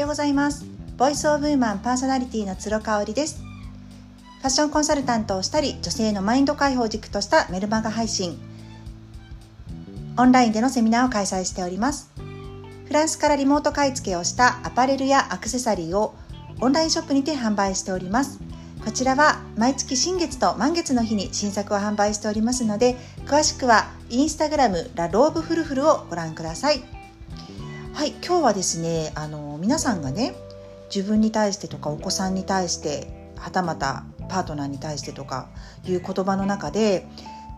ようございます。ボイスオブウーマンパーソナリティの鶴香織です。ファッションコンサルタントをしたり女性のマインド解放軸としたメルマガ配信。オンラインでのセミナーを開催しております。フランスからリモート買い付けをしたアパレルやアクセサリーをオンラインショップにて販売しております。こちらは毎月新月と満月の日に新作を販売しておりますので詳しくはインスタグラムラローブフルフルをご覧ください。はい今日はですねあの皆さんがね自分に対してとかお子さんに対してはたまたパートナーに対してとかいう言葉の中で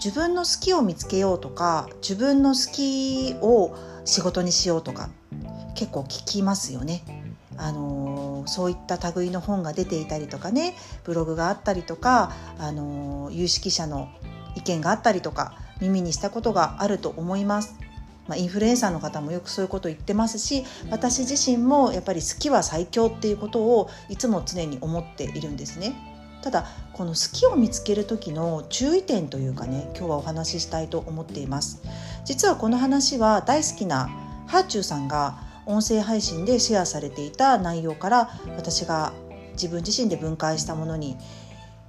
自分の好きを見つけようとか自分の好きを仕事にしようとか結構聞きますよね。あのそういった類の本が出ていたりとかねブログがあったりとか、あの有識者の意見があったりとか耳にしたことがあると思います。まあ、インフルエンサーの方もよくそういうことを言ってますし私自身もやっぱり好きは最強っていうことをいつも常に思っているんですね。ただこの好きを見つける時の注意点というかね今日はお話ししたいと思っています。実はこの話は大好きなハーチューさんが音声配信でシェアされていた内容から私が自分自身で分解したものに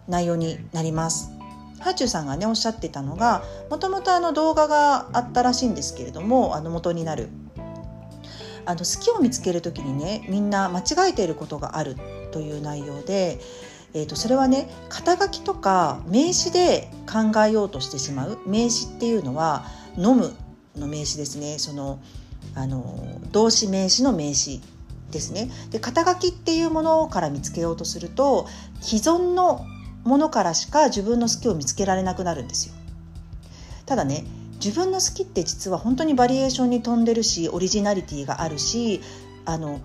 内容になりますハーチューさんがねおっしゃってたのがもともと動画があったらしいんですけれどもあの元になる。あの好きを見つける時にねみんな間違えていることがあるという内容で、えー、とそれはね肩書きとか名詞で考えようとしてしまう。名詞っていうのは飲むの名詞ですね。そのあの動詞名詞の名詞ですね。で肩書きっていうものから見つけようとすると既存のものからしか自分の好きを見つけられなくなるんですよ。ただね自分の好きって実は本当にバリエーションに富んでるしオリジナリティがあるしあの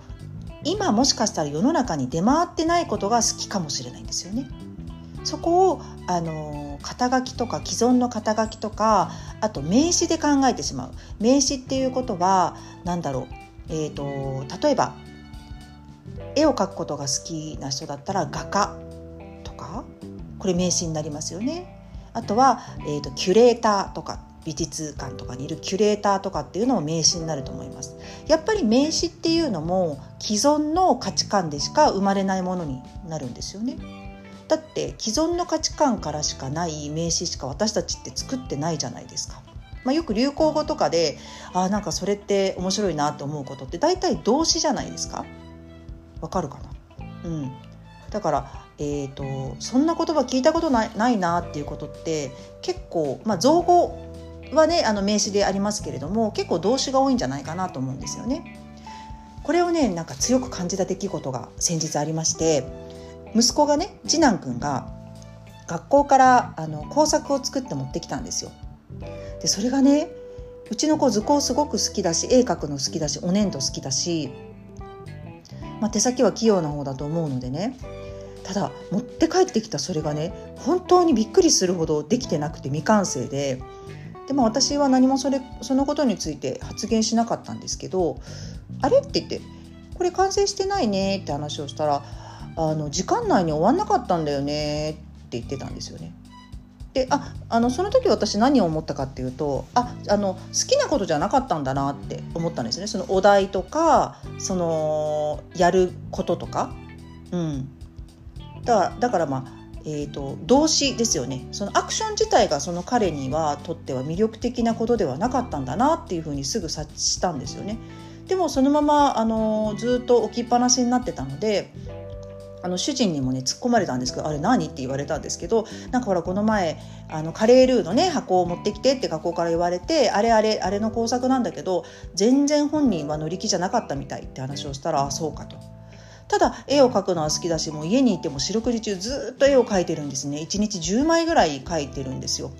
今もしかしたら世の中に出回ってないことが好きかもしれないんですよね。そこをあの肩書きとか既存の肩書きとかあと名詞で考えてしまう。名詞っていうことは何だろう、えーと、例えば絵を描くことが好きな人だったら画家。これ名詞になりますよね。あとは、えーと、キュレーターとか美術館とかにいるキュレーターとかっていうのも名詞になると思います。やっぱり名詞っていうのも既存の価値観でしか生まれないものになるんですよね。だって既存の価値観からしかない名詞しか私たちって作ってないじゃないですか。まあ、よく流行語とかであなんかそれって面白いなと思うことって大体動詞じゃないですかわかるかな？うんだから、えーと、そんな言葉聞いたことないないなっていうことって結構、まあ、造語はねあの名詞でありますけれども結構動詞が多いんじゃないかなと思うんですよね。これをねなんか強く感じた出来事が先日ありまして息子がね次男くんが学校からあの工作を作って持ってきたんですよ。でそれがねうちの子図工すごく好きだし絵描くの好きだしお粘土好きだし、まあ、手先は器用な方だと思うのでねただ持って帰ってきたそれがね本当にびっくりするほどできてなくて未完成ででも私は何もそれそのことについて発言しなかったんですけど「あれ?」って言って「これ完成してないね」って話をしたらあの時間内に終わんなかったんだよねって言ってたんですよね。でああのその時私何を思ったかっていうとああの好きなことじゃなかったんだなって思ったんですねそのお題とかそのやることとか。うん、だだからまあえーと、動詞ですよねそのアクション自体がその彼にはとっては魅力的なことではなかったんだなっていうふうにすぐ察したんですよね。でもそのままあのずっと置きっぱなしになってたのであの主人にもね突っ込まれたんですけど「あれ何?」って言われたんですけどなんかほらこの前あのカレールーのね箱を持ってきてって学校から言われてあれあれあれの工作なんだけど全然本人は乗り気じゃなかったみたいって話をしたら「あそうか」と。ただ絵を描くのは好きだしもう家にいても四六時中ずっと絵を描いてるんですね。1日10枚ぐらい描いてるんですよ。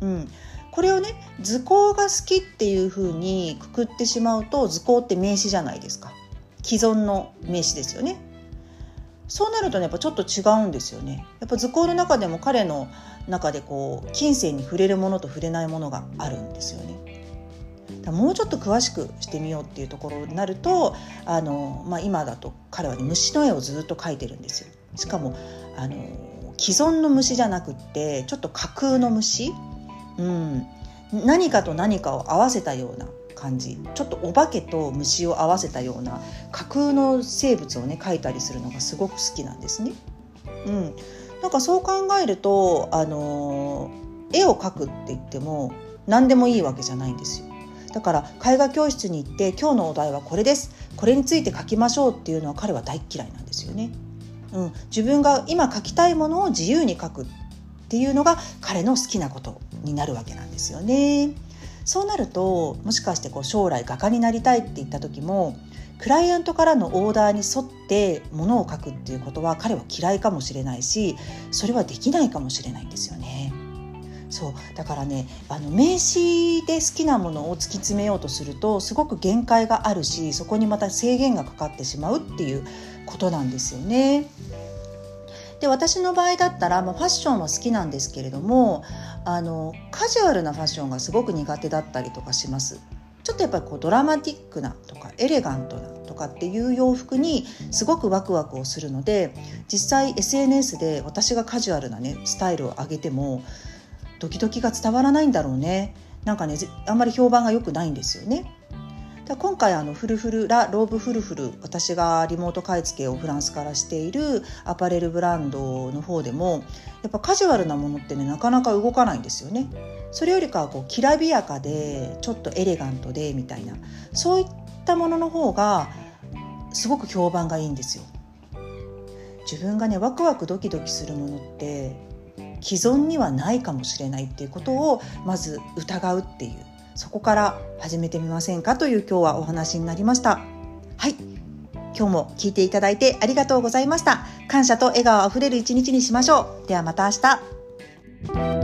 うん、これをね図工が好きっていう風にくくってしまうと図工って名詞じゃないですか。既存の名詞ですよね。そうなるとねやっぱちょっと違うんですよね。やっぱ図工の中でも彼の中でこう金銭に触れるものと触れないものがあるんですよね。もうちょっと詳しくしてみようっていうところになるとあの、まあ、今だと彼は、ね、虫の絵をずっと描いてるんですよ。しかもあの既存の虫じゃなくってちょっと架空の虫、うん、何かと何かを合わせたような感じ。ちょっとお化けと虫を合わせたような架空の生物をね描いたりするのがすごく好きなんですね。うん、なんかそう考えると、あの、絵を描くって言っても何でもいいわけじゃないんですよ。だから絵画教室に行って今日のお題はこれですこれについて書きましょうっていうのは彼は大嫌いなんですよね。うん、自分が今書きたいものを自由に書くっていうのが彼の好きなことになるわけなんですよね。そうなるともしかしてこう将来画家になりたいって言った時もクライアントからのオーダーに沿ってものを書くっていうことは彼は嫌いかもしれないしそれはできないかもしれないんですよね。そうだからねあの名刺で好きなものを突き詰めようとするとすごく限界があるしそこにまた制限がかかってしまうっていうことなんですよね。で私の場合だったら、まあ、ファッションは好きなんですけれどもあのカジュアルなファッションがすごく苦手だったりとかします。ちょっとやっぱりこうドラマティックなとかエレガントなとかっていう洋服にすごくワクワクをするので実際 SNS で私がカジュアルなねスタイルを上げてもドキドキが伝わらないんだろうねなんかねあんまり評判が良くないんですよね。今回あのフルフルラ・ローブフルフル私がリモート買い付けをフランスからしているアパレルブランドの方でもやっぱカジュアルなものってねなかなか動かないんですよね。それよりかはこうきらびやかでちょっとエレガントでみたいなそういったものの方がすごく評判がいいんですよ。自分がねワクワクドキドキするものって既存にはないかもしれないっていうことをまず疑うっていう。そこから始めてみませんかという今日はお話になりました。はい。今日も聞いていただいてありがとうございました。感謝と笑顔あふれる一日にしましょう。ではまた明日。